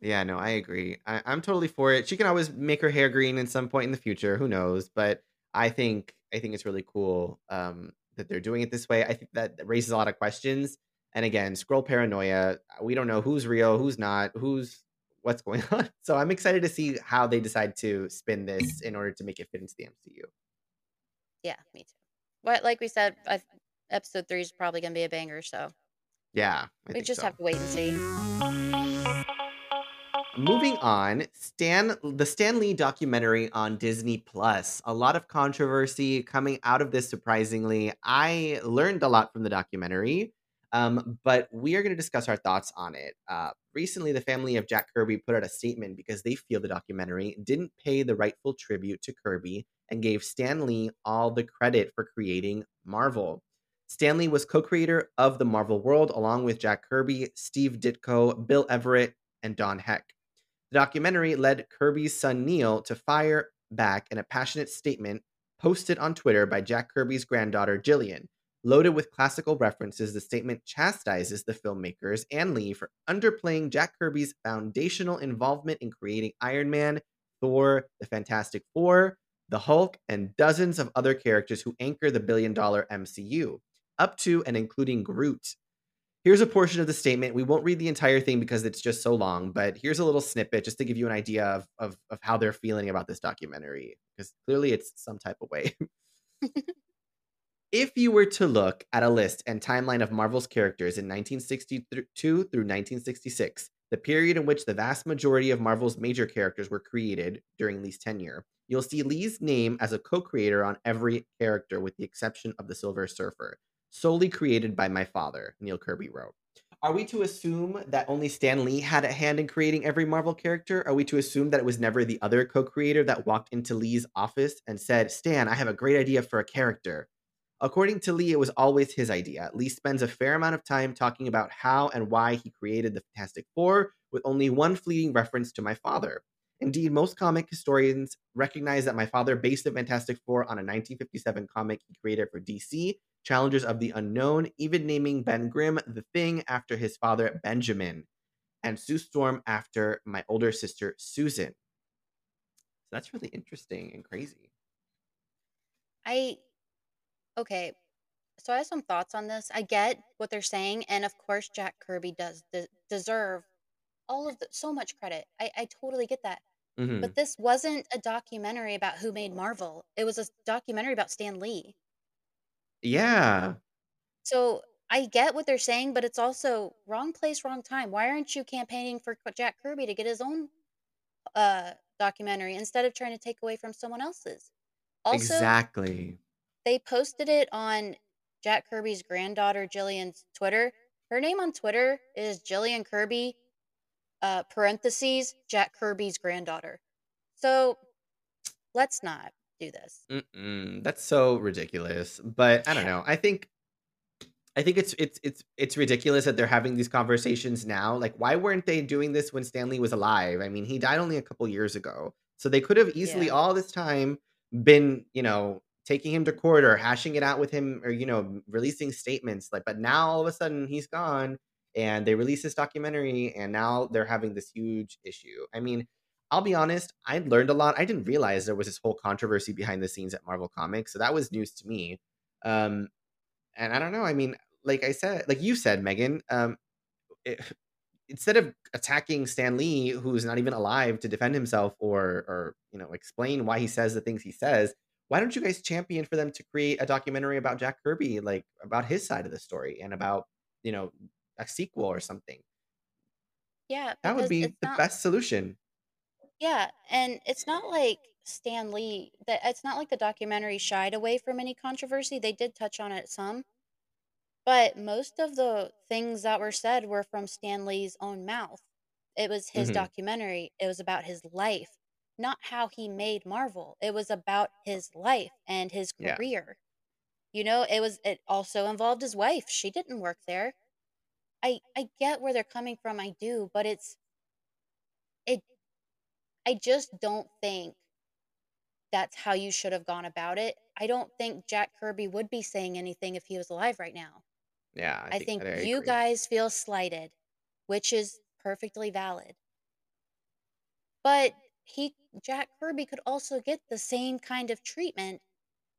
Yeah, no, I agree. I, I'm totally for it. She can always make her hair green at some point in the future. Who knows? But I think I think it's really cool um, that they're doing it this way. I think that raises a lot of questions. And again, Skrull paranoia. Uh, we don't know who's real, who's not, who's what's going on. So I'm excited to see how they decide to spin this in order to make it fit into the MCU. Yeah, me too. But like we said, I, episode three is probably gonna be a banger, so Yeah, I we just so. have to wait and see. Moving on, Stan the Stan Lee documentary on Disney Plus. A lot of controversy coming out of this surprisingly. I learned a lot from the documentary. Um, but we are going to discuss our thoughts on it. Uh, recently, the family of Jack Kirby put out a statement because they feel the documentary didn't pay the rightful tribute to Kirby and gave Stan Lee all the credit for creating Marvel. Stan Lee was co creator of the Marvel world along with Jack Kirby, Steve Ditko, Bill Everett, and Don Heck. The documentary led Kirby's son Neil to fire back in a passionate statement posted on Twitter by Jack Kirby's granddaughter Jillian. Loaded with classical references, the statement chastises the filmmakers and Lee for underplaying Jack Kirby's foundational involvement in creating Iron Man, Thor, the Fantastic Four, the Hulk, and dozens of other characters who anchor the billion dollar MCU, up to and including Groot. Here's a portion of the statement. We won't read the entire thing because it's just so long, but here's a little snippet just to give you an idea of, of, of how they're feeling about this documentary, because clearly it's some type of way. if you were to look at a list and timeline of Marvel's characters in 1962 through 1966, the period in which the vast majority of Marvel's major characters were created during Lee's tenure, you'll see Lee's name as a co creator on every character, with the exception of the Silver Surfer. solely created by my father, Neil Kirby wrote. Are we to assume that only Stan Lee had a hand in creating every Marvel character? Are we to assume that it was never the other co creator that walked into Lee's office and said, Stan, I have a great idea for a character? According to Lee, it was always his idea. Lee spends a fair amount of time talking about how and why he created the Fantastic Four, with only one fleeting reference to my father. Indeed, most comic historians recognize that my father based the Fantastic Four on a 1957 comic he created for DC, Challengers of the Unknown, even naming Ben Grimm the Thing after his father Benjamin, and Sue Storm after my older sister Susan. So that's really interesting and crazy. I okay. So I have some thoughts on this. I get what they're saying, and of course, Jack Kirby does de- deserve all of the so much credit. I, I totally get that. hmm But this wasn't a documentary about who made Marvel. It was a documentary about Stan Lee. Yeah, So I get what they're saying, but it's also wrong place, wrong time. Why aren't you campaigning for Jack Kirby to get his own uh documentary instead of trying to take away from someone else's? Also, exactly. They posted it on Jack Kirby's granddaughter Jillian's Twitter. Her name on Twitter is Jillian Kirby, uh, parentheses, Jack Kirby's granddaughter. So let's not do this. Mm-mm, that's so ridiculous. But I don't know. I think I think it's it's it's it's ridiculous that they're having these conversations now. Like, why weren't they doing this when Stan Lee was alive? I mean, he died only a couple years ago, so they could have easily Yeah. all this time been, you know, taking him to court or hashing it out with him, or you know, releasing statements. Like, but now all of a sudden he's gone, and they release this documentary, and now they're having this huge issue. I mean. I'll be honest, I learned a lot. I didn't realize there was this whole controversy behind the scenes at Marvel Comics, so that was news to me. Um, and I don't know. I mean, like I said, like you said, Megan, um, it, instead of attacking Stan Lee, who's not even alive to defend himself or or you know explain why he says the things he says, why don't you guys champion for them to create a documentary about Jack Kirby, like about his side of the story and about you know a sequel or something? Yeah, That would be the not best solution. Yeah, and it's not like Stan Lee that it's not like the documentary shied away from any controversy. They did touch on it some, but most of the things that were said were from Stan Lee's own mouth. It was his hmm documentary. It was about his life, not how he made Marvel. It was about his life and his career. Yeah. You know, it was it also involved his wife. She didn't work there. I I get where they're coming from. I do, but it's it I just don't think that's how you should have gone about it. I don't think Jack Kirby would be saying anything if he was alive right now. yeah, I I think think I you agree. guys feel slighted, which is perfectly valid. But he Jack Kirby could also get the same kind of treatment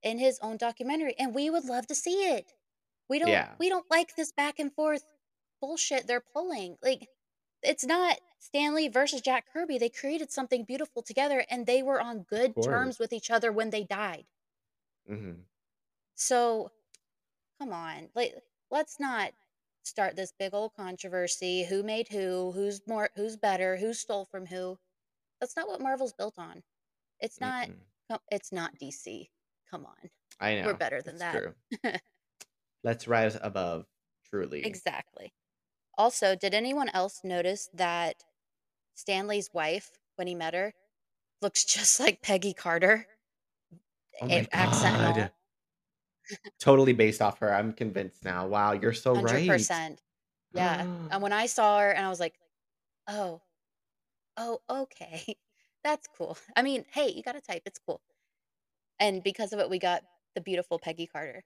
in his own documentary and we would love to see it. We don't Yeah, we don't like this back and forth bullshit they're pulling. Like it's not Stan Lee versus Jack Kirby. They created something beautiful together and they were on good terms with each other when they died. hmm So, come on. Like let's not start this big old controversy. Who made who? Who's more who's better? Who stole from who? That's not what Marvel's built on. It's not Mm-mm. co- it's not DC. Come on. I know. We're better than it's that. true. Let's rise above. Truly. exactly. Also, did anyone else notice that Stan Lee's wife, when he met her, looks just like Peggy Carter, Oh my accent. Totally based off her. I'm convinced now. Wow, you're so right. 100%. Yeah. And when I saw her and I was like, "Oh, oh, okay. That's cool." I mean, hey, you got to type. It's cool. And because of it, we got the beautiful Peggy Carter.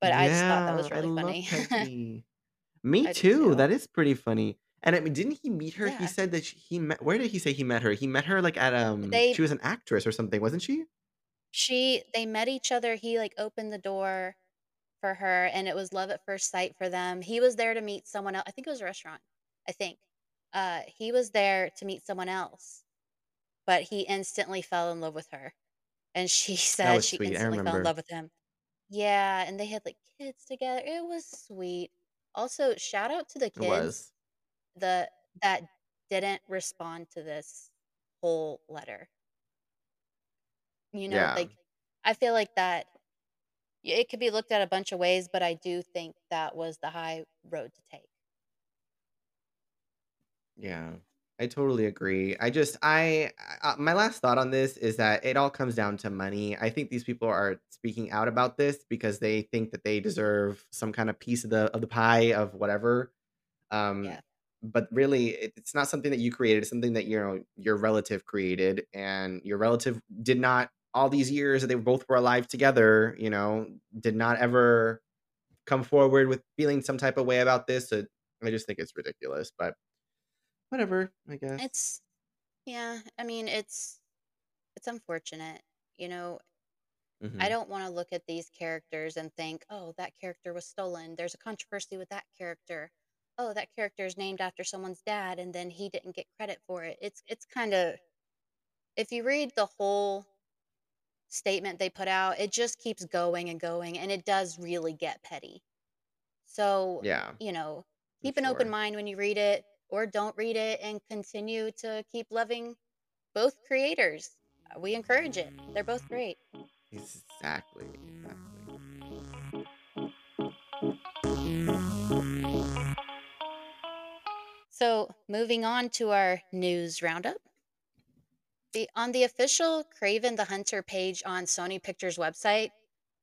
But I just thought that Yeah, was really funny. Me too. That is pretty funny. And I mean, didn't he meet her? He said that she, he met. Where did he say he met her? He met her like at um. They She was an actress or something, wasn't she? she they met each other. He like opened the door for her and it was love at first sight for them. He was there to meet someone else. I think it was a restaurant. I think. Uh he was there to meet someone else, but he instantly fell in love with her. And she said was she sweet. I instantly fell in remember. love with him. Yeah, and they had like kids together. It was sweet. Also, shout out to the It kids was. the that didn't respond to this whole letter. You know, Yeah. like I feel like that it could be looked at a bunch of ways, but I do think that was the high road to take. Yeah, I totally agree. I just I uh, my last thought on this is that it all comes down to money. I think these people are speaking out about this because they think that they deserve some kind of piece of the of the pie of whatever. Um, Yeah. but really, it, it's not something that you created. It's something that you know your relative created, and your relative did not all these years that they both were alive together. You know, did not ever come forward with feeling some type of way about this. So I just think it's ridiculous. But whatever, I guess. It's yeah, I mean, it's it's unfortunate. You know, I hmm don't want to look at these characters and think, "Oh, that character was stolen. There's a controversy with that character. Oh, that character is named after someone's dad and then he didn't get credit for it." It's it's kind of if you read the whole statement they put out, it just keeps going and going and it does really get petty. So, Yeah, you know, for keep an open mind when you read it or don't read it and continue to keep loving both creators. We encourage it. They're both mm-hmm. great. Exactly. Exactly. So, moving on to our news roundup. The on the official Kraven the Hunter page on Sony Pictures website,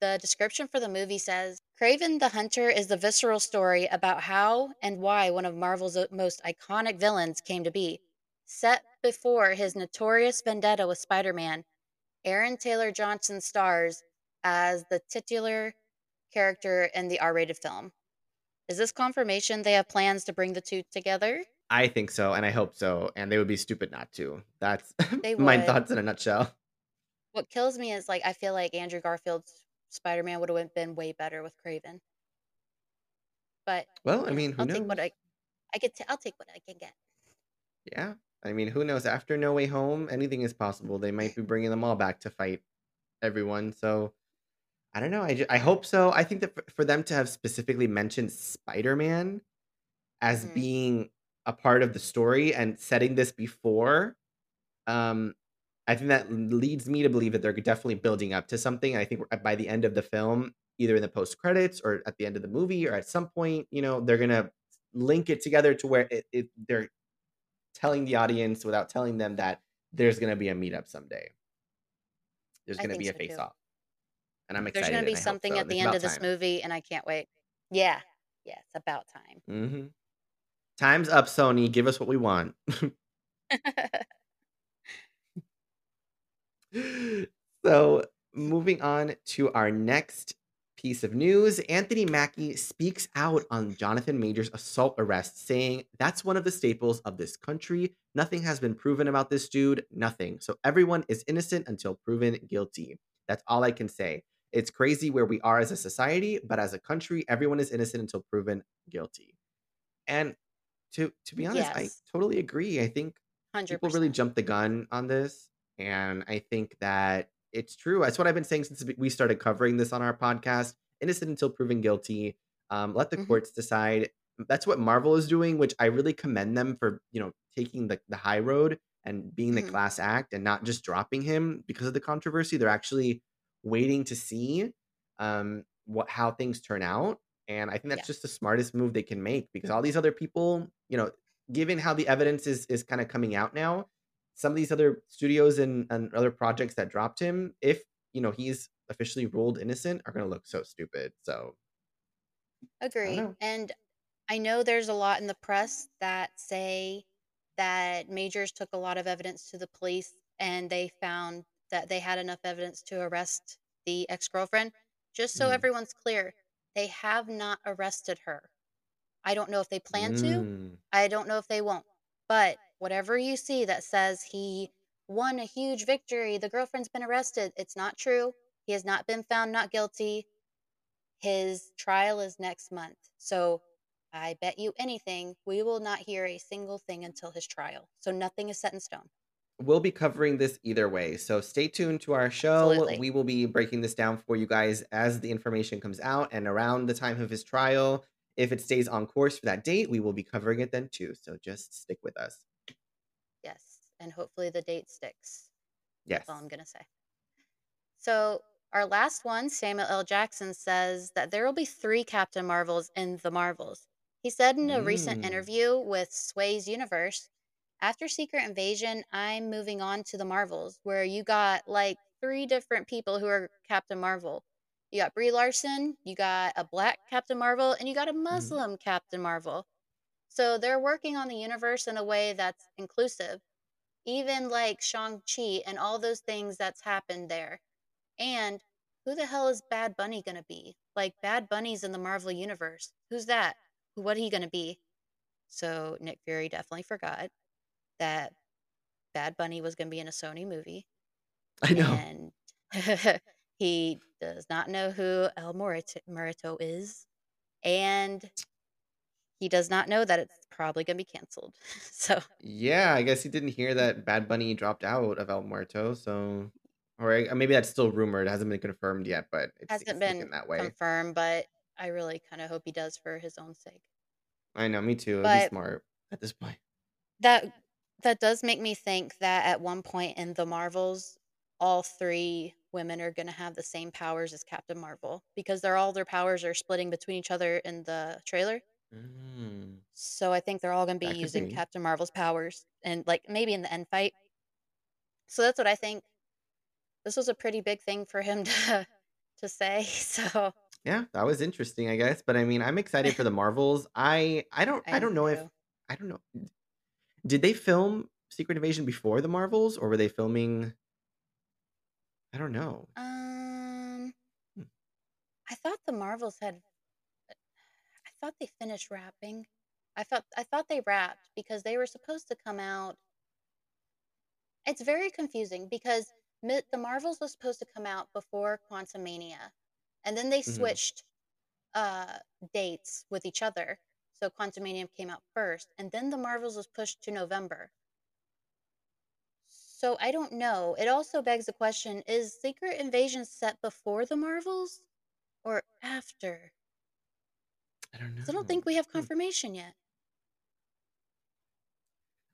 the description for the movie says, Kraven the Hunter is the visceral story about how and why one of Marvel's uh, most iconic villains came to be. Set before his notorious vendetta with Spider-Man, Aaron Taylor Johnson stars as the titular character in the R-rated film. Is this confirmation they have plans to bring the two together? I think so, and I hope so, and they would be stupid not to. That's my thoughts in a nutshell. What kills me is like I feel like Andrew Garfield's Spider-Man would have been way better with Kraven. But, Well, I mean, who I'll take what? I I get to I'll take what I can get. Yeah, I mean, who knows? After No Way Home, anything is possible. They might be bringing them all back to fight everyone. So I don't know. I, ju- I hope so. I think that for, for them to have specifically mentioned Spider Man as Mhm. being a part of the story and setting this before Um, I think that leads me to believe that they're definitely building up to something. I think by the end of the film, either in the post credits or at the end of the movie or at some point, you know, they're gonna link it together to where it, it they're telling the audience without telling them that there's gonna be a meetup someday. There's gonna be a face off, and I'm excited. There's going to be something so. at the end of this time. movie and I can't wait. Yeah. Yeah, it's about time. hmm Time's up, Sony. Give us what we want. So, moving on to our next piece of news, Anthony Mackie speaks out on Jonathan Majors' assault arrest, saying, That's one of the staples of this country. Nothing has been proven about this dude. Nothing. So, everyone is innocent until proven guilty. That's all I can say. It's crazy where we are as a society, but as a country, everyone is innocent until proven guilty. And to to be honest, I totally agree. I think people really 100%. jumped the gun on this, and I think that it's true. That's what I've been saying since we started covering this on our podcast. Innocent until proven guilty. Um, let the Mhm. courts decide. That's what Marvel is doing, which I really commend them for. You know, taking the the high road and being the Mhm. class act and not just dropping him because of the controversy. They're actually waiting to see um, what how things turn out, and I think that's Yeah. just the smartest move they can make because all these other people, you know, given how the evidence is is kind of coming out now, some of these other studios and, and other projects that dropped him, if you know he's officially ruled innocent, are gonna look so stupid. So I Agree. know. And I know there's a lot in the press that say that Majors took a lot of evidence to the police and they found that they had enough evidence to arrest the ex girlfriend. Just so Mm. everyone's clear, they have not arrested her. I don't know if they plan to, Mm. I don't know if they won't. But whatever you see that says he won a huge victory, the girlfriend's been arrested, it's not true. He has not been found not guilty. His trial is next month. So I bet you anything, we will not hear a single thing until his trial. So nothing is set in stone. We'll be covering this either way. So stay tuned to our show. Absolutely. We will be breaking this down for you guys as the information comes out and around the time of his trial. If it stays on course for that date, we will be covering it then too. So just stick with us. And hopefully the date sticks. Yes. That's all I'm going to say. So our last one, Samuel L. Jackson, says that there will be three Captain Marvels in the Marvels. He said in a recent Mm. interview with Sway's Universe, after Secret Invasion, I'm moving on to the Marvels, where you got like three different people who are Captain Marvel. You got Brie Larson, you got a black Captain Marvel, and you got a Mhm. Muslim Captain Marvel. So they're working on the universe in a way that's inclusive. Even like Shang-Chi and all those things that's happened there. And who the hell is Bad Bunny going to be? Like, Bad Bunny's in the Marvel Universe. Who's that? Who- What he going to be? So, Nick Fury definitely forgot that Bad Bunny was going to be in a Sony movie. I know. And he does not know who El Muerto is. And he does not know that it's probably going to be canceled. So, Yeah, I guess he didn't hear that Bad Bunny dropped out of El Muerto, so or maybe that's still rumored. It hasn't been confirmed yet, but it's, hasn't been that way. confirmed, but I really kind of hope he does for his own sake. I know, me too. But smart at this point. that that does make me think that at one point in the Marvels, all three women are going to have the same powers as Captain Marvel because they're all their powers are splitting between each other in the trailer. Mm, So I think they're all going to be that could using be. Captain Marvel's powers and like maybe in the end fight. So that's what I think. This was a pretty big thing for him to to say. So Yeah, that was interesting, I guess. But I mean, I'm excited for the Marvels. I I don't I I am don't know if too. I don't know. Did they film Secret Invasion before the Marvels, or were they filming? I don't know. Um, Hmm. I thought the Marvels had. Thought they finished wrapping. I thought I thought they wrapped because they were supposed to come out. It's very confusing because the Marvels was supposed to come out before Quantumania, and then they Mhm. switched uh dates with each other. So Quantumania came out first, and then the Marvels was pushed to November. So I don't know. It also begs the question: Is Secret Invasion set before the Marvels or after? I don't 'Cause I don't think we have Hmm. confirmation yet.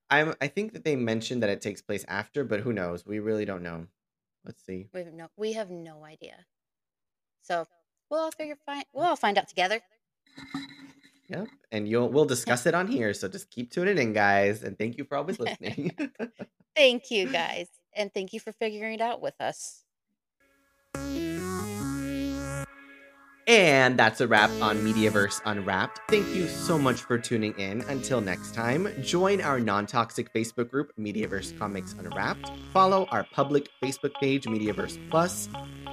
I'm I think that they mentioned that it takes place after, but who knows? We really don't know. Let's see. We have no. We have no idea. So we'll all figure find. We'll all find out together. Yep. And you'll we'll discuss it on here. So just keep tuning in, guys. And thank you for always listening. Thank you guys, and thank you for figuring it out with us. And that's a wrap on Mediaverse Unwrapped. Thank you so much for tuning in. Until next time, join our non toxic Facebook group, Mediaverse Comics Unwrapped. Follow our public Facebook page, Mediaverse Plus.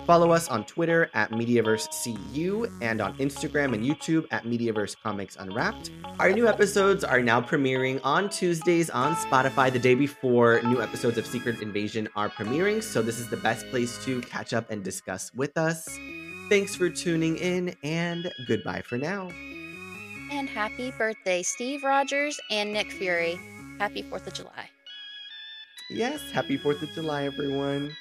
Follow us on Twitter at Mediaverse CU and on Instagram and YouTube at Mediaverse Comics Unwrapped. Our new episodes are now premiering on Tuesdays on Spotify the day before new episodes of Secret Invasion are premiering. So, this is the best place to catch up and discuss with us. Thanks for tuning in and goodbye for now. And happy birthday, Steve Rogers and Nick Fury. Happy 4th of July. Yes, happy 4th of July, everyone.